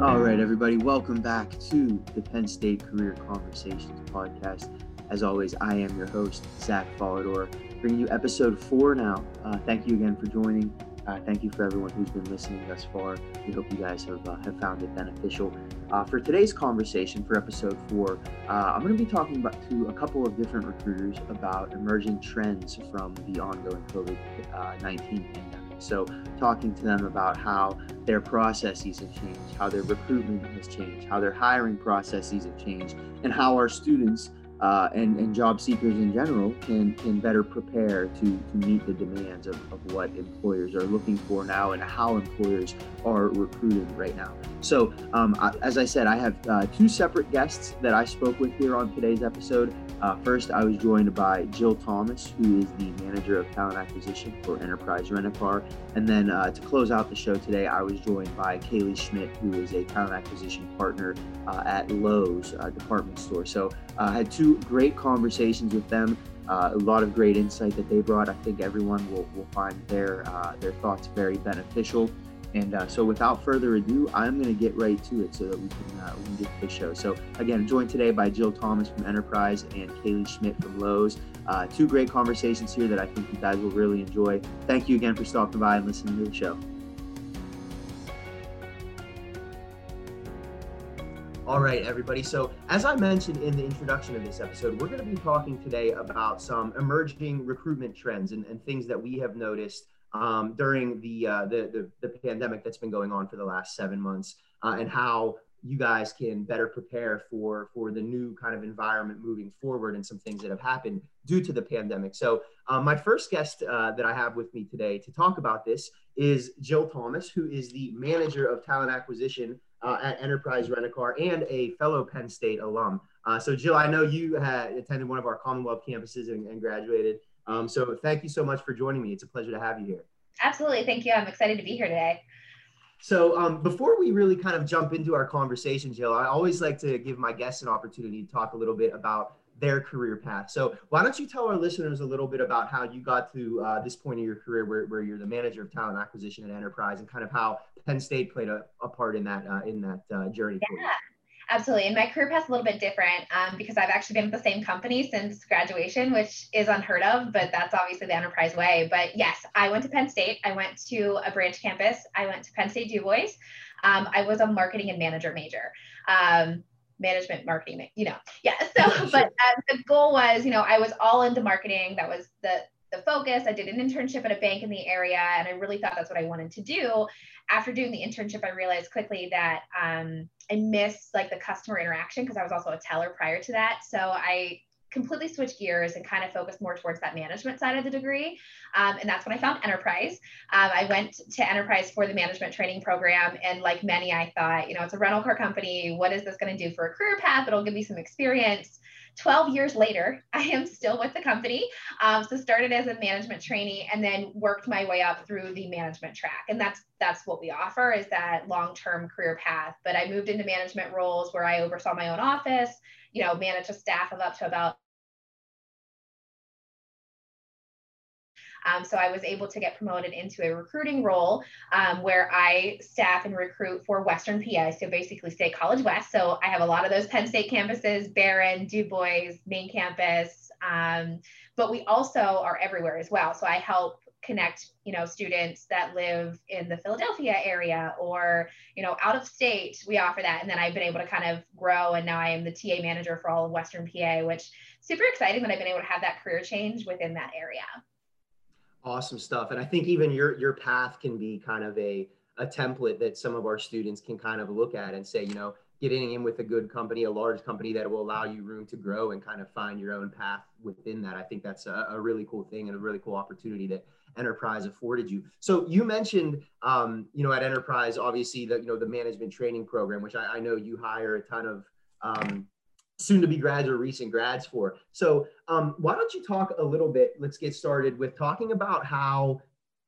All right, everybody, welcome back to the Penn State Career Conversations podcast. As always, I am your host, Zach Follador, bringing you episode four now. Uh, thank you again for joining. Uh, thank you for everyone who's been listening thus far. We hope you guys have, uh, have found it beneficial. Uh, for today's conversation, for episode four, uh, I'm going to be talking about to a couple of different recruiters about emerging trends from the ongoing COVID uh, 19 pandemic. So, talking to them about how their processes have changed, how their recruitment has changed, how their hiring processes have changed, and how our students uh, and, and job seekers in general can, can better prepare to, to meet the demands of, of what employers are looking for now and how employers are recruiting right now. So, um, I, as I said, I have uh, two separate guests that I spoke with here on today's episode. Uh, first, I was joined by Jill Thomas, who is the manager of talent acquisition for Enterprise Rent-A-Car. And then uh, to close out the show today, I was joined by Kaylee Schmidt, who is a talent acquisition partner uh, at Lowe's uh, department store. So I uh, had two great conversations with them. Uh, a lot of great insight that they brought. I think everyone will, will find their their thoughts very beneficial. And uh, so, without further ado, I'm going to get right to it so that we can, uh, we can get to the show. So, again, joined today by Jill Thomas from Enterprise and Kaylee Schmidt from Lowe's. Uh, two great conversations here that I think you guys will really enjoy. Thank you again for stopping by and listening to the show. All right, everybody. So, as I mentioned in the introduction of this episode, we're going to be talking today about some emerging recruitment trends and, and things that we have noticed um, during the, uh, the, the, the pandemic that's been going on for the last seven months, uh, and how you guys can better prepare for for the new kind of environment moving forward and some things that have happened due to the pandemic. So, um, my first guest uh, that I have with me today to talk about this is Jill Thomas, who is the manager of talent acquisition uh, at Enterprise Rent-A-Car and a fellow Penn State alum. Uh, so, Jill, I know you had attended one of our Commonwealth campuses and, and graduated. Um, so thank you so much for joining me. It's a pleasure to have you here. Absolutely. Thank you. I'm excited to be here today. So um, before we really kind of jump into our conversation, Jill, I always like to give my guests an opportunity to talk a little bit about their career path. So why don't you tell our listeners a little bit about how you got to uh, this point in your career where, where you're the manager of talent acquisition at Enterprise and kind of how Penn State played a, a part in that uh, in that uh, journey yeah. Absolutely. And my career path is a little bit different um, because I've actually been at the same company since graduation, which is unheard of, but that's obviously the enterprise way. But yes, I went to Penn State. I went to a branch campus. I went to Penn State DuBois. Um, I was a marketing and manager major. Um, management marketing you know yeah so but um, the goal was you know i was all into marketing that was the the focus. I did an internship at a bank in the area, and I really thought that's what I wanted to do. After doing the internship, I realized quickly that um, I missed like the customer interaction because I was also a teller prior to that. So I completely switch gears and kind of focus more towards that management side of the degree. Um, and that's when I found Enterprise. Um, I went to Enterprise for the management training program. And like many, I thought, you know, it's a rental car company. What is this going to do for a career path? It'll give me some experience. 12 years later, I am still with the company. Um, so started as a management trainee and then worked my way up through the management track. And that's that's what we offer is that long-term career path. But I moved into management roles where I oversaw my own office, you know, managed a staff of up to about Um, so I was able to get promoted into a recruiting role um, where I staff and recruit for Western PA, so basically State College West. So I have a lot of those Penn State campuses, Behrend, Du Bois, main campus, um, but we also are everywhere as well. So I help connect you know students that live in the philadelphia area or you know out of state we offer that and then i've been able to kind of grow and now i am the ta manager for all of western pa which super exciting that i've been able to have that career change within that area Awesome stuff. And I think even your your path can be kind of a a template that some of our students can kind of look at and say, you know, getting in with a good company, a large company that will allow you room to grow and kind of find your own path within that. I think that's a, a really cool thing and a really cool opportunity that Enterprise afforded you. So you mentioned, um, you know, at Enterprise, obviously the you know the management training program, which I, I know you hire a ton of um, soon to be grads or recent grads for. So, um, why don't you talk a little bit? Let's get started with talking about how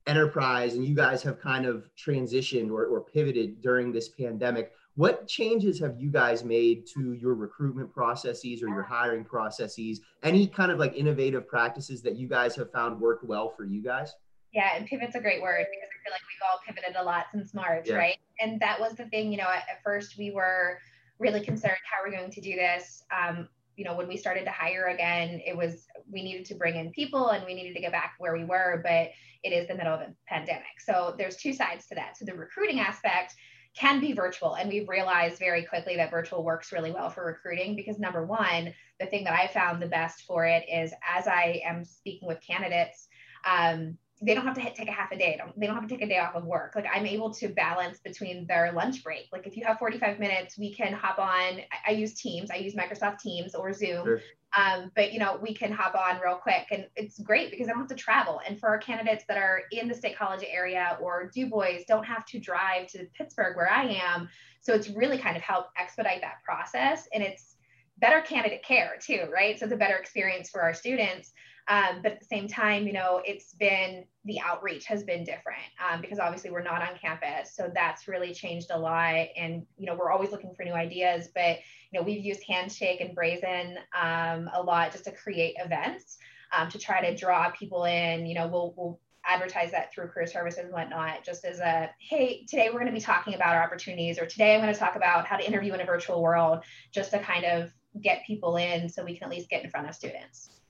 enterprise and you guys have kind of transitioned or, or pivoted during this pandemic. What changes have you guys made to your recruitment processes or your hiring processes? Any kind of like innovative practices that you guys have found worked well for you guys? Yeah, and pivot's a great word because I feel like we've all pivoted a lot since March, yeah. right? And that was the thing, you know, at, at, first we were really concerned how we're going to do this. Um, you know, when we started to hire again, it was we needed to bring in people and we needed to get back where we were, but it is the middle of a pandemic. So there's two sides to that. So the recruiting aspect can be virtual. And we've realized very quickly that virtual works really well for recruiting because number one, the thing that I found the best for it is as I am speaking with candidates, um, they don't have to hit, take a half a day. They don't have to take a day off of work. Like I'm able to balance between their lunch break. Like if you have 45 minutes, we can hop on. I, I use Teams. I use Microsoft Teams or Zoom. Sure. Um, but you know, we can hop on real quick, and it's great because I don't have to travel. And for our candidates that are in the State College area or DuBois, don't have to drive to Pittsburgh where I am. So it's really kind of helped expedite that process, and it's better candidate care too, right? So it's a better experience for our students. Um, but at the same time, you know, it's been the outreach has been different um, because obviously we're not on campus. So that's really changed a lot. And, you know, we're always looking for new ideas, but, you know, we've used Handshake and Brazen um, a lot just to create events um, to try to draw people in. You know, we'll, we'll advertise that through career services and whatnot, just as a, hey, today we're going to be talking about our opportunities, or today I'm going to talk about how to interview in a virtual world, just to kind of get people in so we can at least get in front of students.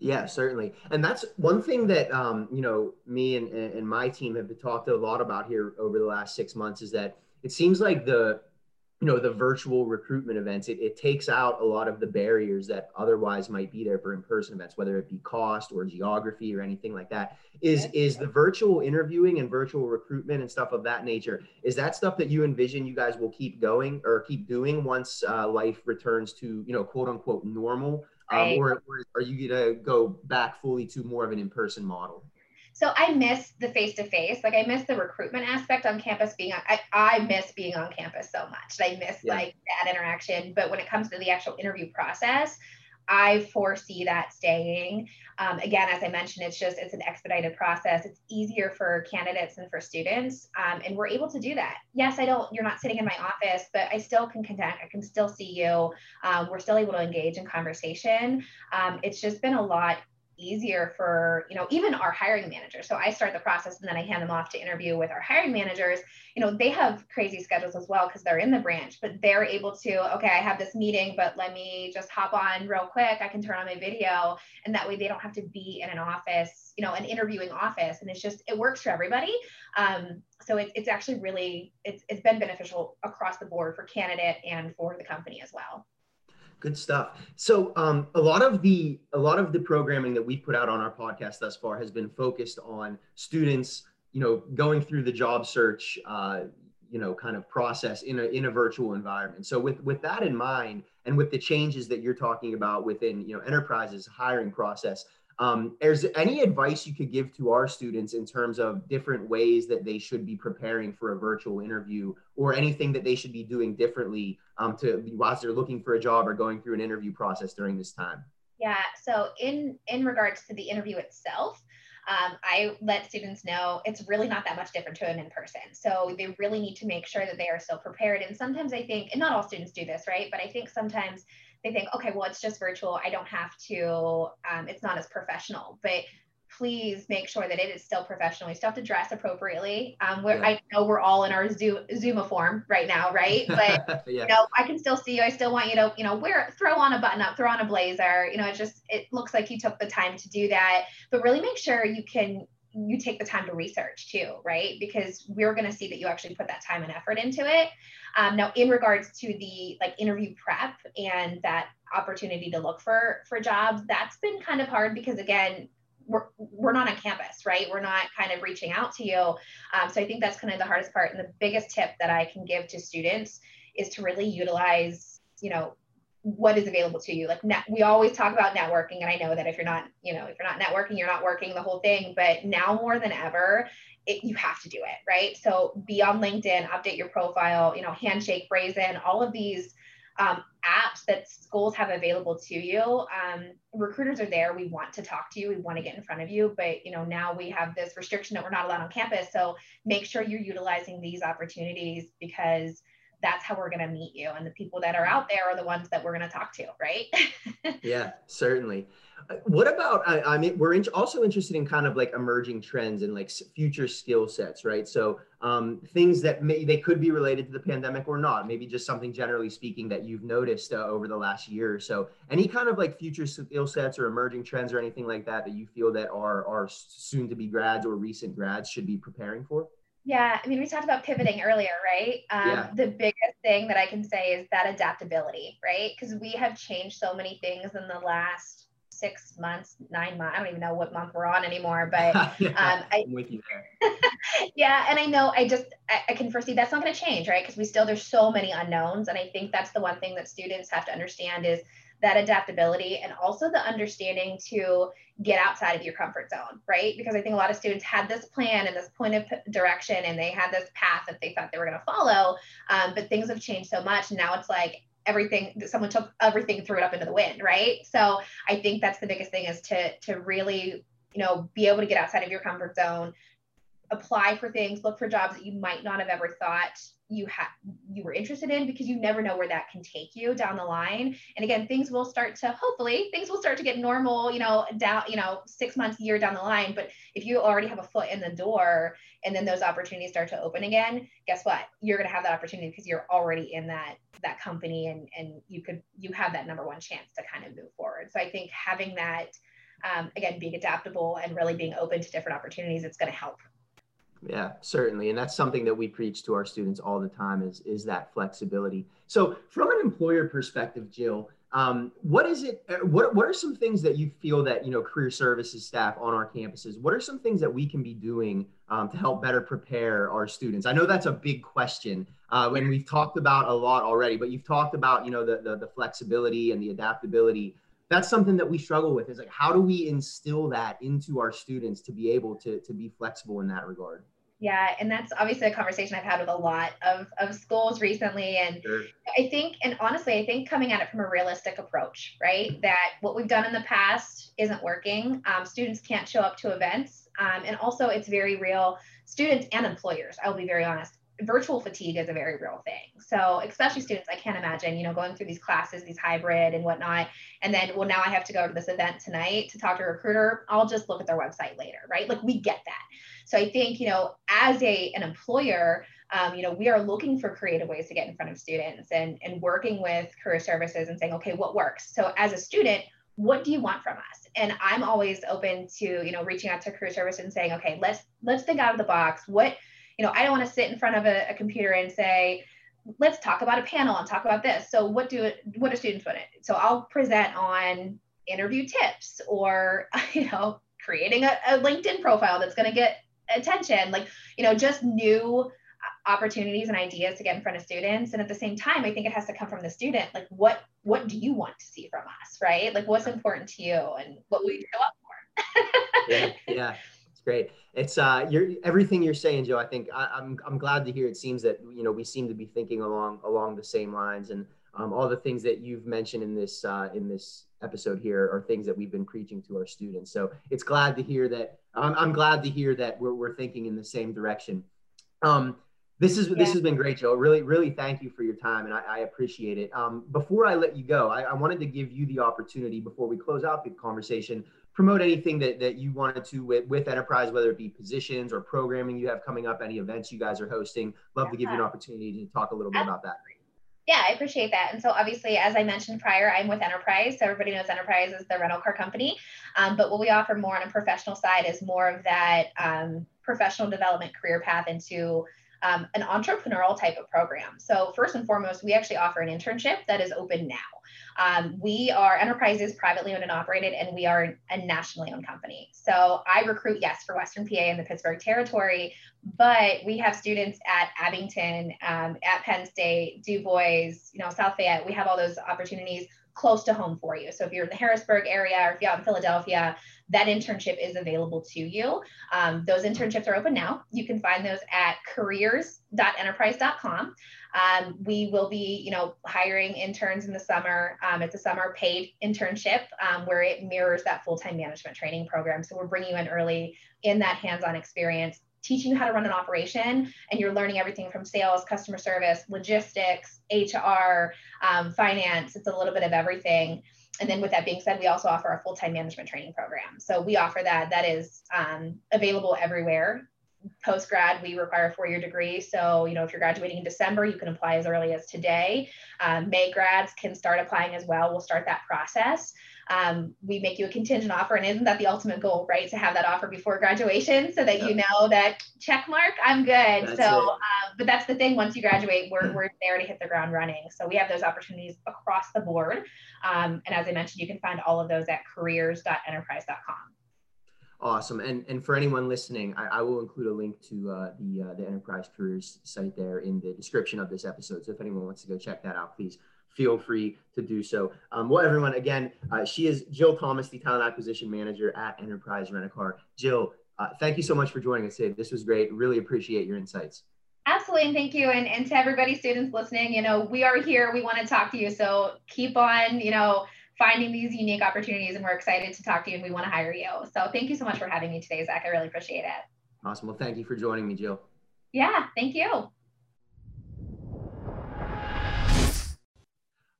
Yeah, certainly. And that's one thing that, um, you know, me and, and my team have talked a lot about here over the last six months is that it seems like the, you know, the virtual recruitment events, it, it takes out a lot of the barriers that otherwise might be there for in-person events, whether it be cost or geography or anything like that. Is, is the virtual interviewing and virtual recruitment and stuff of that nature, is that stuff that you envision you guys will keep going or keep doing once uh, life returns to, you know, quote unquote normal? Um, or, or, are you gonna go back fully to more of an in-person model? So I miss the face-to-face. Like I miss the recruitment aspect on campus. Being on, I, I miss being on campus so much. I miss yeah. like that interaction. But when it comes to the actual interview process, I foresee that staying. Um, again, as I mentioned, it's just it's an expedited process. It's easier for candidates and for students, um, and we're able to do that. Yes, I don't. You're not sitting in my office, but I still can connect. I can still see you. Um, we're still able to engage in conversation. Um, it's just been a lot easier for you know even our hiring managers so i start the process and then i hand them off to interview with our hiring managers. You know they have crazy schedules as well because they're in the branch but they're able to okay i have this meeting but let me just hop on real quick. I can turn on my video. And that way they don't have to be in an office you know an interviewing office. And it's just it works for everybody. Um, so it, it's actually really it's, it's been beneficial across the board for candidate and for the company as well Good stuff. So um, a lot of the a lot of the programming that we put out on our podcast thus far has been focused on students, you know, going through the job search, uh, you know, kind of process in a in a virtual environment. So with with that in mind, and with the changes that you're talking about within you know enterprises hiring process, um, is any advice you could give to our students in terms of different ways that they should be preparing for a virtual interview or anything that they should be doing differently um, to whilst they're looking for a job or going through an interview process during this time? Yeah. So in in regards to the interview itself, um, I let students know it's really not that much different to an in person. So they really need to make sure that they are still prepared. And sometimes I think, and not all students do this, right? But I think sometimes they think, okay, well, it's just virtual. I don't have to, um, it's not as professional. But please make sure that it is still professional. We still have to dress appropriately. Um, where yeah. I know we're all in our Zoom Zoomiform right now, right? But yeah. you know, I can still see you. I still want you to, you know, wear throw on a button up, throw on a blazer. You know, it just it looks like you took the time to do that. But really make sure you can you take the time to research too, right? Because we're going to see that you actually put that time and effort into it. Um, now, in regards to the like interview prep and that opportunity to look for for jobs, that's been kind of hard because again, we're, we're not on campus, right? We're not kind of reaching out to you. Um, so I think that's kind of the hardest part. And the biggest tip that I can give to students is to really utilize, you know, what is available to you. Like we always talk about networking and i know that if you're not you know if you're not networking you're not working the whole thing but now more than ever it, you have to do it right? So be on linkedin update your profile you know handshake brazen all of these um, apps that schools have available to you. Um, recruiters are there. We want to talk to you. We want to get in front of you. But you know now we have this restriction that we're not allowed on campus. So make sure you're utilizing these opportunities because that's how we're going to meet you and the people that are out there are the ones that we're going to talk to right? Yeah certainly. Uh, what about i, I mean we're in, also interested in kind of like emerging trends and like future skill sets right? So um, things that may they could be related to the pandemic or not maybe just something generally speaking that you've noticed uh, over the last year or so. Any kind of like future skill sets or emerging trends or anything like that that you feel that are are soon to be grads or recent grads should be preparing for yeah, I mean, we talked about pivoting earlier, right? Um, yeah. The biggest thing that I can say is that adaptability, right? Because we have changed so many things in the last six months, nine months. I don't even know what month we're on anymore, but yeah, um, I, am with you there. yeah, and I know I just I, I can foresee that's not going to change, right? Because we still there's so many unknowns, and I think that's the one thing that students have to understand is that adaptability and also the understanding to get outside of your comfort zone, right? Because I think a lot of students had this plan and this point of direction and they had this path that they thought they were going to follow. Um, but things have changed so much. Now it's like everything, someone took everything, threw it up into the wind, right? So I think that's the biggest thing is to, to really, you know, be able to get outside of your comfort zone, apply for things, look for jobs that you might not have ever thought you had you were interested in because you never know where that can take you down the line. And again things will start to hopefully things will start to get normal you know down you know six months year down the line. But if you already have a foot in the door and then those opportunities start to open again guess what? You're going to have that opportunity because you're already in that that company and and you could you have that number one chance to kind of move forward. So i think having that um, again being adaptable and really being open to different opportunities it's going to help yeah, certainly, and that's something that we preach to our students all the time is is that flexibility. So, from an employer perspective, Jill, um, what is it? Uh, what what are some things that you feel that you know career services staff on our campuses? What are some things that we can be doing um, to help better prepare our students? I know that's a big question, uh, and we've talked about a lot already. But you've talked about you know the, the, the flexibility and the adaptability that's something that we struggle with is like how do we instill that into our students to be able to, to be flexible in that regard? Yeah and that's obviously a conversation i've had with a lot of, of schools recently and sure. i think and honestly i think coming at it from a realistic approach right? That what we've done in the past isn't working um, students can't show up to events um, and also it's very real. Students and employers i'll be very honest virtual fatigue is a very real thing. So, especially students, I can't imagine, you know, going through these classes, these hybrid and whatnot. And then, well, now I have to go to this event tonight to talk to a recruiter. I'll just look at their website later, right? Like we get that. So I think, you know, as a an employer, um, you know, we are looking for creative ways to get in front of students and, and working with career services and saying, okay, what works? So as a student, what do you want from us and i'm always open to you know reaching out to career service and saying okay let's let's think out of the box what you know, I don't want to sit in front of a, a computer and say, let's talk about a panel and talk about this. So what do what do students want it? So I'll present on interview tips or you know creating a, a LinkedIn profile that's going to get attention, like you know just new opportunities and ideas to get in front of students. And at the same time, I think it has to come from the student. Like what what do you want to see from us, right? Like what's important to you and what will you show up for? yeah, yeah great. It's uh, you're everything you're saying, Joe. I think I, am I'm, I'm glad to hear. It seems that you know we seem to be thinking along along the same lines, and um, all the things that you've mentioned in this uh, in this episode here are things that we've been preaching to our students. So it's glad to hear that. I'm, I'm glad to hear that we're we're thinking in the same direction. Um, this is yeah. this has been great, Joe. Really, really thank you for your time, and I, I appreciate it. Um, before I let you go, I, I, wanted to give you the opportunity before we close out the conversation promote anything that, that you wanted to with, with enterprise whether it be positions or programming you have coming up any events you guys are hosting love yeah. to give you an opportunity to talk a little bit about that yeah, I appreciate that. And so, obviously, as I mentioned prior, I'm with Enterprise. So, everybody knows Enterprise is the rental car company. Um, but what we offer more on a professional side is more of that um, professional development career path into um, an entrepreneurial type of program. So, first and foremost, we actually offer an internship that is open now. Um, we are enterprises privately owned and operated, and we are a nationally owned company. So, I recruit, yes, for Western PA and the Pittsburgh territory, but we have students at Abington, um, at Penn State, DuBois, you know, South Fayette. We have all those opportunities close to home for you. So if you're in the Harrisburg area or if you're out in Philadelphia, that internship is available to you. Um, those internships are open now. You can find those at careers.enterprise.com. Um, we will be, you know, hiring interns in the summer. Um, it's a summer paid internship um, where it mirrors that full-time management training program. So we're bringing you in early in that hands-on experience teaching you how to run an operation and you're learning everything from sales, customer service, logistics, HR, um, finance. It's a little bit of everything. And then with that being said, we also offer a full-time management training program. So we offer that. That is um, available everywhere. Post grad, we require a four-year degree. So you know, if you're graduating in December, you can apply as early as today. Um, May grads can start applying as well. We'll start that process um, we make you a contingent offer. And isn't that the ultimate goal, right? To have that offer before graduation so that you know that check mark, I'm good. That's so, um, but that's the thing. Once you graduate, we're, we're there to hit the ground running. So we have those opportunities across the board. Um, and as I mentioned, you can find all of those at careers.enterprise.com. Awesome. And and for anyone listening, I, I will include a link to uh, the uh, the Enterprise Careers site there in the description of this episode. So if anyone wants to go check that out, please feel free to do so. Um, well, everyone, again, uh, she is Jill Thomas, the talent acquisition manager at Enterprise Rent a Car. Jill, uh, thank you so much for joining us today. This was great. Really appreciate your insights. Absolutely, and thank you. And, and to everybody, students listening, you know, we are here. We want to talk to you. So keep on, you know, finding these unique opportunities, and we're excited to talk to you, and we want to hire you. So thank you so much for having me today, Zach. I really appreciate it. Awesome. Well, thank you for joining me, Jill. Yeah, thank you.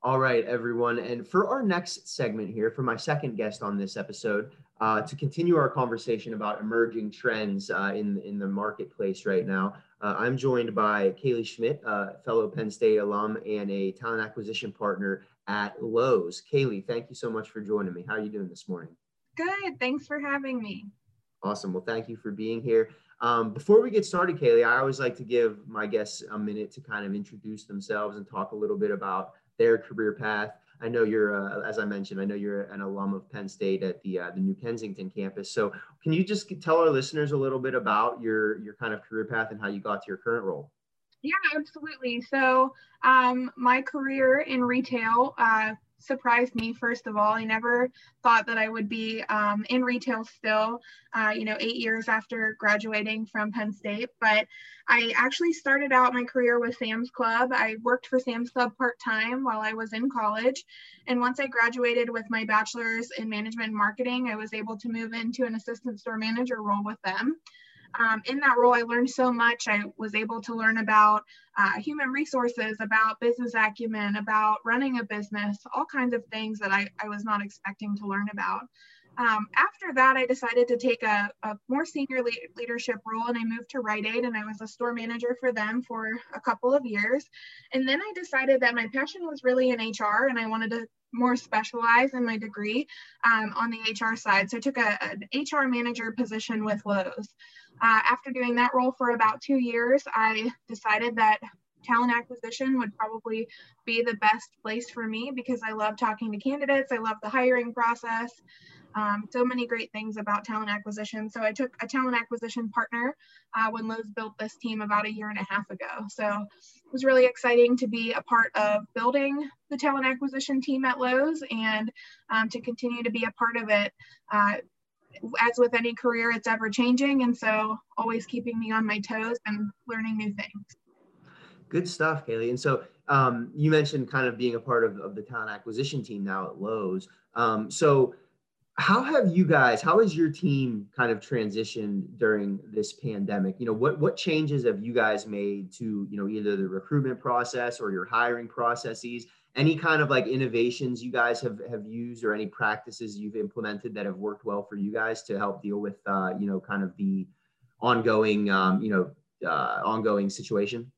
All right, everyone. And for our next segment here, for my second guest on this episode, uh, to continue our conversation about emerging trends uh, in, in the marketplace right now, uh, I'm joined by Kaylee Schmidt, a fellow Penn State alum and a talent acquisition partner at Lowe's. Kaylee, thank you so much for joining me. How are you doing this morning? Good. Thanks for having me. Awesome. Well, thank you for being here. Um, before we get started, Kaylee, I always like to give my guests a minute to kind of introduce themselves and talk a little bit about their career path. I know you're, uh, as I mentioned, I know you're an alum of Penn State at the uh, the New Kensington campus. So, can you just tell our listeners a little bit about your your kind of career path and how you got to your current role? Yeah, absolutely. So, um, my career in retail uh, surprised me first of all. I never thought that i would be um, in retail still uh, you know eight years after graduating from penn state but i actually started out my career with sam's club. I worked for sam's club part-time while i was in college and once i graduated with my bachelor's in management and marketing i was able to move into an assistant store manager role with them um, in that role, I learned so much. I was able to learn about uh, human resources, about business acumen, about running a business, all kinds of things that I, I was not expecting to learn about. Um, after that, I decided to take a, a more senior le- leadership role and I moved to Rite Aid and I was a store manager for them for a couple of years. And then I decided that my passion was really in HR and I wanted to more specialize in my degree um, on the HR side. So I took a, an HR manager position with Lowe's. Uh, after doing that role for about two years, I decided that talent acquisition would probably be the best place for me because I love talking to candidates. I love the hiring process. Um, so many great things about talent acquisition. So I took a talent acquisition partner uh, when Lowe's built this team about a year and a half ago. So it was really exciting to be a part of building the talent acquisition team at Lowe's and um, to continue to be a part of it. Uh, as with any career, it's ever changing. And so always keeping me on my toes and learning new things. Good stuff, Kaylee. And so um, you mentioned kind of being a part of, of the talent acquisition team now at Lowe's. Um, so how have you guys, how has your team kind of transitioned during this pandemic? You know, what, what changes have you guys made to, you know, either the recruitment process or your hiring processes? Any kind of like innovations you guys have have used or any practices you've implemented that have worked well for you guys to help deal with uh, you know kind of the ongoing um, you know uh, ongoing situation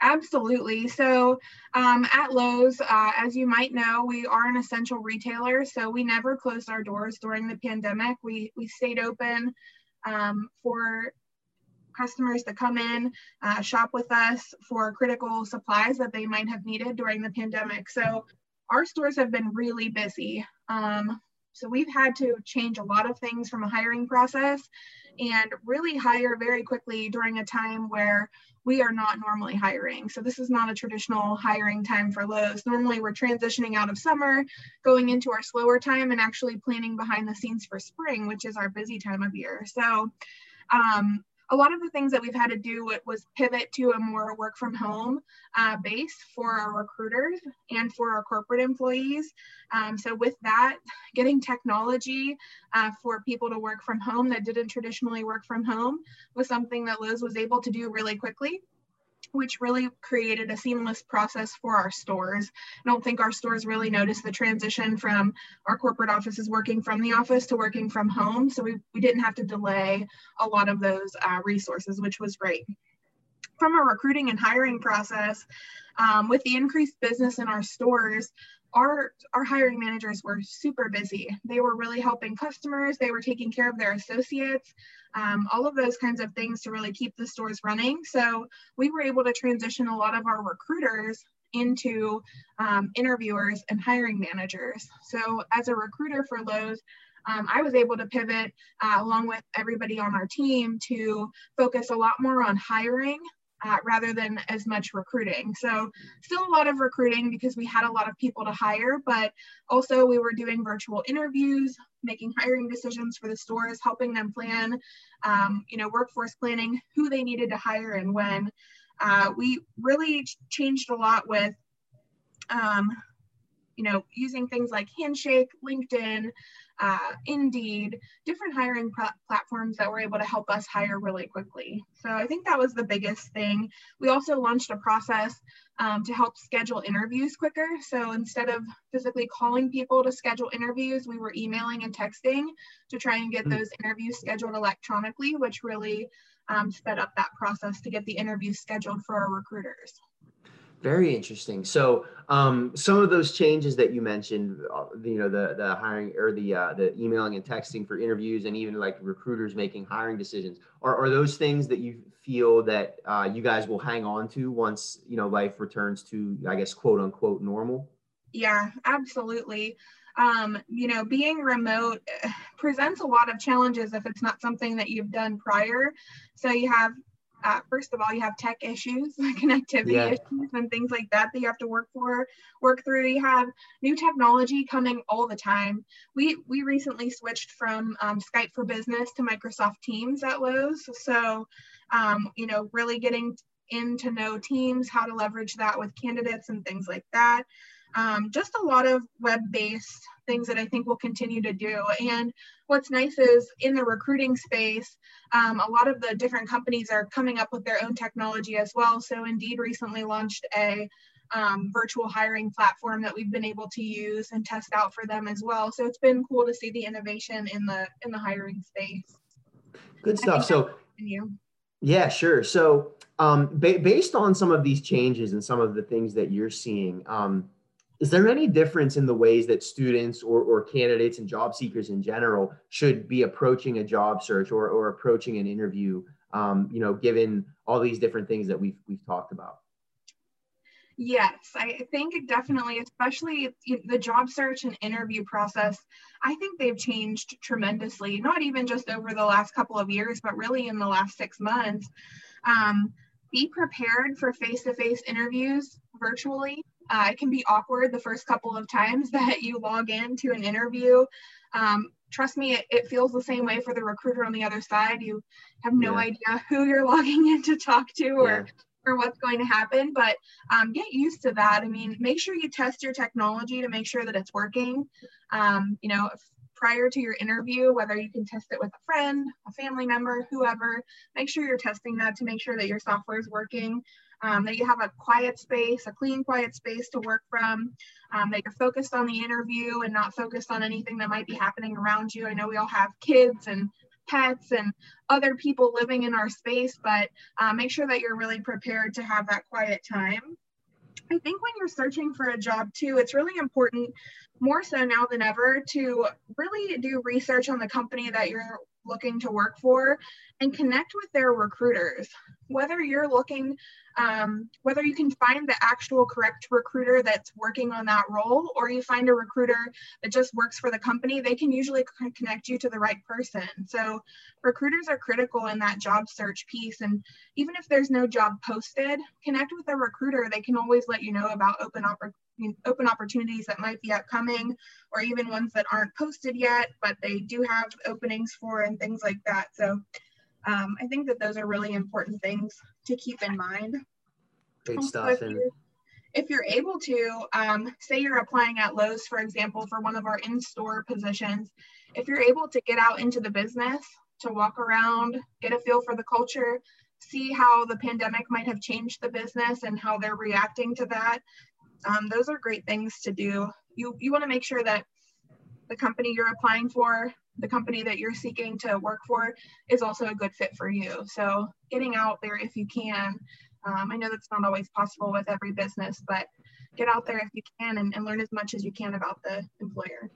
Absolutely. So um, at Lowe's, uh, as you might know, we are an essential retailer. So we never closed our doors during the pandemic. We, we stayed open um, for customers to come in, uh, shop with us for critical supplies that they might have needed during the pandemic. So our stores have been really busy. Um, so we've had to change a lot of things from a hiring process and really hire very quickly during a time where we are not normally hiring. So this is not a traditional hiring time for Lowe's. Normally we're transitioning out of summer, going into our slower time and actually planning behind the scenes for spring, which is our busy time of year. So um, a lot of the things that we've had to do was pivot to a more work from home uh, base for our recruiters and for our corporate employees. Um, so with that, getting technology uh, for people to work from home that didn't traditionally work from home was something that Lowe's was able to do really quickly which really created a seamless process for our stores. I don't think our stores really noticed the transition from our corporate offices working from the office to working from home. So we, we didn't have to delay a lot of those uh, resources, which was great. From a recruiting and hiring process, um, with the increased business in our stores, our our hiring managers were super busy. They were really helping customers. They were taking care of their associates, um, all of those kinds of things to really keep the stores running. So we were able to transition a lot of our recruiters into um, interviewers and hiring managers. So as a recruiter for Lowe's, um, I was able to pivot uh, along with everybody on our team to focus a lot more on hiring uh, rather than as much recruiting. So still a lot of recruiting because we had a lot of people to hire, but also we were doing virtual interviews, making hiring decisions for the stores, helping them plan, um, you know, workforce planning, who they needed to hire and when. Uh, we really changed a lot with um, you know, using things like Handshake, LinkedIn, uh, Indeed, different hiring platforms that were able to help us hire really quickly. So I think that was the biggest thing. We also launched a process um, to help schedule interviews quicker. So instead of physically calling people to schedule interviews, we were emailing and texting to try and get hmm. those interviews scheduled electronically, which really um, sped up that process to get the interviews scheduled for our recruiters. Very interesting. So, um, some of those changes that you mentioned, uh, you know, the the hiring or the uh, the emailing and texting for interviews, and even like recruiters making hiring decisions, are are those things that you feel that uh, you guys will hang on to once you know life returns to, I guess, quote unquote normal? Yeah, absolutely. Um, you know, being remote eh, presents a lot of challenges if it's not something that you've done prior. So you have uh, first of all, you have tech issues, connectivity yeah. issues, and things like that that you have to work for, work through. You have new technology coming all the time. We we recently switched from um, Skype for Business to Microsoft Teams at Lowe's, so um, you know, really getting in to know Teams, how to leverage that with candidates and things like that. Um, just a lot of web-based things that I think we'll continue to do. And what's nice is in the recruiting space, um, a lot of the different companies are coming up with their own technology as well. So Indeed recently launched a um, virtual hiring platform that we've been able to use and test out for them as well. So it's been cool to see the innovation in the in the hiring space. Good stuff. So yeah, sure. So um, ba- based on some of these changes and some of the things that you're seeing, um, is there any difference in the ways that students or, or candidates and job seekers in general should be approaching a job search or, or approaching an interview um, you know given all these different things that we've we've talked about? Yes i think definitely especially the job search and interview process i think they've changed tremendously not even just over the last couple of years but really in the last six months. Um, be prepared for face-to-face interviews virtually uh, it can be awkward the first couple of times that you log in to an interview. Um, trust me, it, it, feels the same way for the recruiter on the other side. You have no yeah. idea who you're logging in to talk to or, yeah. or what's going to happen, but um, get used to that. I mean, make sure you test your technology to make sure that it's working. Um, you know, prior to your interview, whether you can test it with a friend, a family member, whoever, make sure you're testing that to make sure that your software is working um, that you have a quiet space, a clean, quiet space to work from, um, that you're focused on the interview and not focused on anything that might be happening around you. I know we all have kids and pets and other people living in our space, but uh, make sure that you're really prepared to have that quiet time. I think when you're searching for a job too, it's really important, more so now than ever, to really do research on the company that you're looking to work for and connect with their recruiters. Whether you're looking, um, whether you can find the actual correct recruiter that's working on that role, or you find a recruiter that just works for the company, they can usually connect you to the right person. So, recruiters are critical in that job search piece. And even if there's no job posted, connect with a recruiter. They can always let you know about open opportunities open opportunities that might be upcoming or even ones that aren't posted yet but they do have openings for and things like that so Um, I think that those are really important things to keep in mind. Great Also, stuff. if And you're, if you're able to, um, say you're applying at Lowe's, for example, for one of our in-store positions, if you're able to get out into the business, to walk around, get a feel for the culture, see how the pandemic might have changed the business and how they're reacting to that, um, those are great things to do. You, you want to make sure that the company you're applying for, the company that you're seeking to work for, is also a good fit for you. So getting out there if you can. Um, I know that's not always possible with every business, but get out there if you can and, and learn as much as you can about the employer.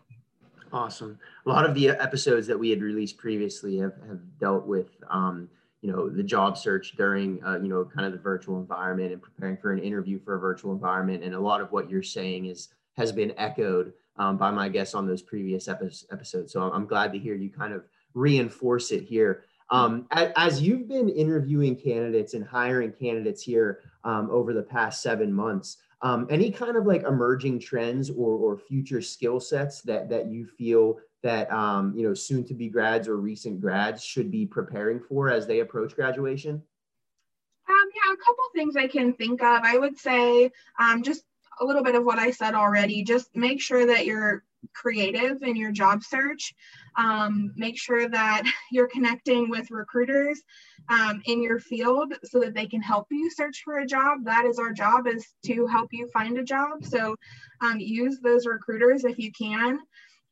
Awesome. A lot of the episodes that we had released previously have, have dealt with, um, you know, the job search during, uh, you know, kind of the virtual environment and preparing for an interview for a virtual environment. And a lot of what you're saying is has been echoed um, by my guests on those previous epi- episodes. So I'm glad to hear you kind of reinforce it here. Um, as, as, you've been interviewing candidates and hiring candidates here um, over the past seven months, um, any kind of like emerging trends or, or future skill sets that that you feel that um, you know soon to be grads or recent grads should be preparing for as they approach graduation? Um, yeah, a couple things I can think of. I would say um, just a little bit of what I said already. Just make sure that you're creative in your job search. Um, make sure that you're connecting with recruiters um, in your field so that they can help you search for a job. That is our job is to help you find a job. So um, use those recruiters if you can.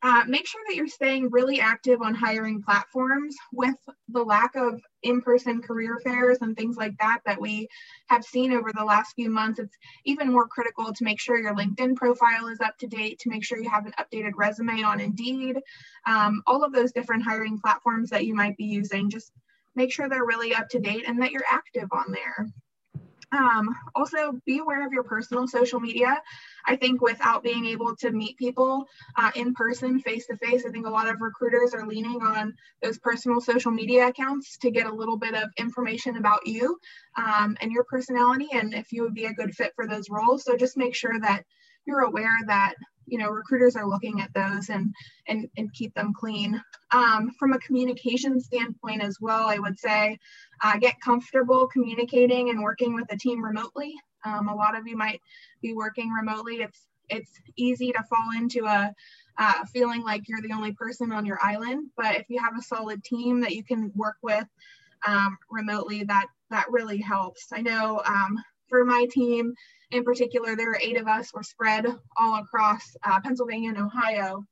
Uh, make sure that you're staying really active on hiring platforms with the lack of in-person career fairs and things like that that we have seen over the last few months. It's even more critical to make sure your linkedin profile is up to date to make sure you have an updated resume on indeed um, all of those different hiring platforms that you might be using. Just make sure they're really up to date and that you're active on there um, also, be aware of your personal social media. I think without being able to meet people uh, in person, face to face, I think a lot of recruiters are leaning on those personal social media accounts to get a little bit of information about you um, and your personality and if you would be a good fit for those roles. So just make sure that you're aware that you know recruiters are looking at those and and and keep them clean. Um, from a communication standpoint as well i would say uh, get comfortable communicating and working with a team remotely. Um, a lot of you might be working remotely. It's it's easy to fall into a uh, feeling like you're the only person on your island but if you have a solid team that you can work with um, remotely that that really helps. I know um, for my team in particular, there were eight of us. We're spread all across uh, Pennsylvania and Ohio.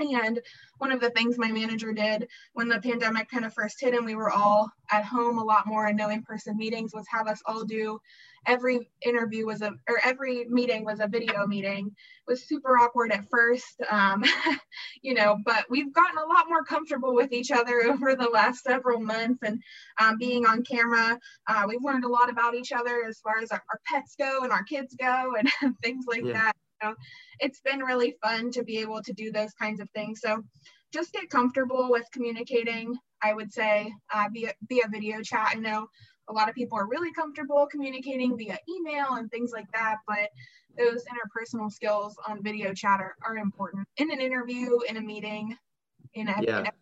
And one of the things my manager did when the pandemic kind of first hit and we were all at home a lot more and no in-person meetings was have us all do every interview was a or every meeting was a video meeting. It was super awkward at first um, you know but we've gotten a lot more comfortable with each other over the last several months and um, being on camera uh, we've learned a lot about each other as far as our, our pets go and our kids go and things like yeah. that. So it's been really fun to be able to do those kinds of things. So just get comfortable with communicating i would say uh, via, via video chat. I know a lot of people are really comfortable communicating via email and things like that, but those interpersonal skills on video chat are, are important in an interview, in a meeting, in a, yeah. In a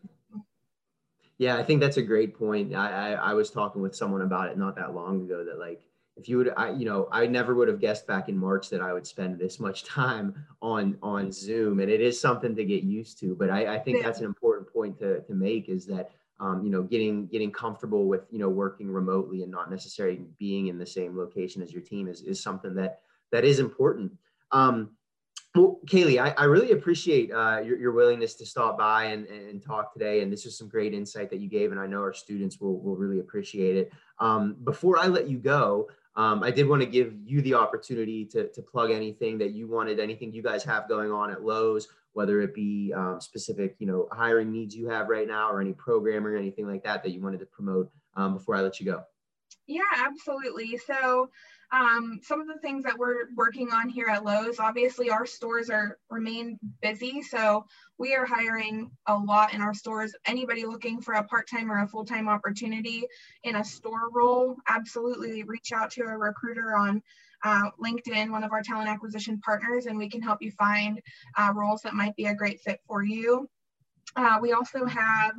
yeah, I think that's a great point. I, I, I was talking with someone about it not that long ago that like if you would I you know I never would have guessed back in March that I would spend this much time on on Zoom and it is something to get used to but I, I think that's an important point to, to make is that um, you know, getting getting comfortable with you know working remotely and not necessarily being in the same location as your team is is something that that is important. Um, well, Kaylee, I, I really appreciate uh, your, your willingness to stop by and, and talk today. And this is some great insight that you gave, and I know our students will, will really appreciate it. Um, before I let you go, um, I did want to give you the opportunity to, to plug anything that you wanted, anything you guys have going on at Lowe's, whether it be um, specific, you know, hiring needs you have right now or any programming or anything like that that you wanted to promote um, before I let you go. Yeah, absolutely. So um, some of the things that we're working on here at Lowe's, obviously our stores are remain busy. So we are hiring a lot in our stores. Anybody looking for a part-time or a full-time opportunity in a store role, absolutely reach out to a recruiter on uh, LinkedIn, one of our talent acquisition partners, and we can help you find uh, roles that might be a great fit for you. Uh, we also have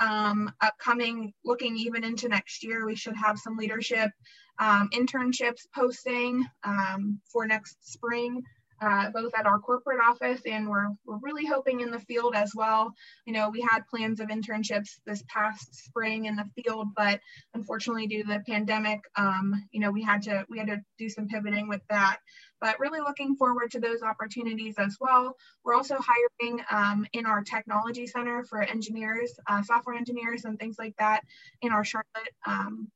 um, upcoming, looking even into next year, we should have some leadership um, internships posting um, for next spring uh, both at our corporate office and we're, we're really hoping in the field as well. You know, we had plans of internships this past spring in the field, but unfortunately due to the pandemic, um, you know, we had to we had to do some pivoting with that. But really looking forward to those opportunities as well. We're also hiring um, in our technology center for engineers, uh, software engineers, and things like that in our Charlotte um,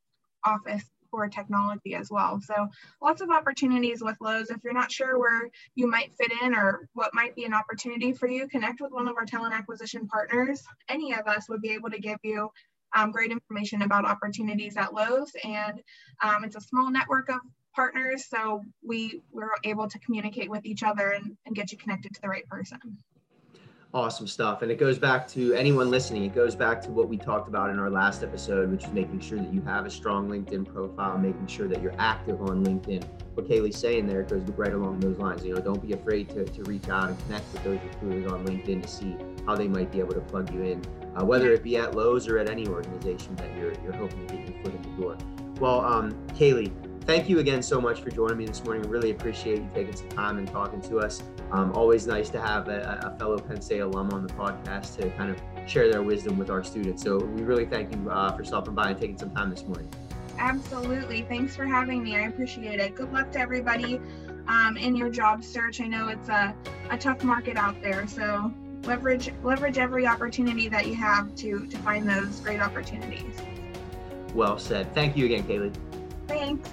office for technology as well. So lots of opportunities with Lowe's. If you're not sure where you might fit in or what might be an opportunity for you, connect with one of our talent acquisition partners. Any of us would be able to give you um, great information about opportunities at Lowe's. And um, it's a small network of partners, so we, we're able to communicate with each other and, and get you connected to the right person. Awesome stuff. And it goes back to anyone listening, it goes back to what we talked about in our last episode, which is making sure that you have a strong LinkedIn profile, making sure that you're active on LinkedIn. What Kaylee's saying there goes right along those lines. You know, don't be afraid to, to reach out and connect with those recruiters on LinkedIn to see how they might be able to plug you in, uh, whether it be at Lowe's or at any organization that you're, you're hoping to get your foot in the door. Well, um, Kaylee, thank you again so much for joining me this morning. Really appreciate you taking some time and talking to us. Um, always nice to have a, a, fellow Penn State alum on the podcast to kind of share their wisdom with our students. So we really thank you uh, for stopping by and taking some time this morning. Absolutely. Thanks for having me. I appreciate it. Good luck to everybody um, in your job search. I know it's a, a tough market out there. So leverage leverage every opportunity that you have to to find those great opportunities. Well said. Thank you again, Kaylee. Thanks.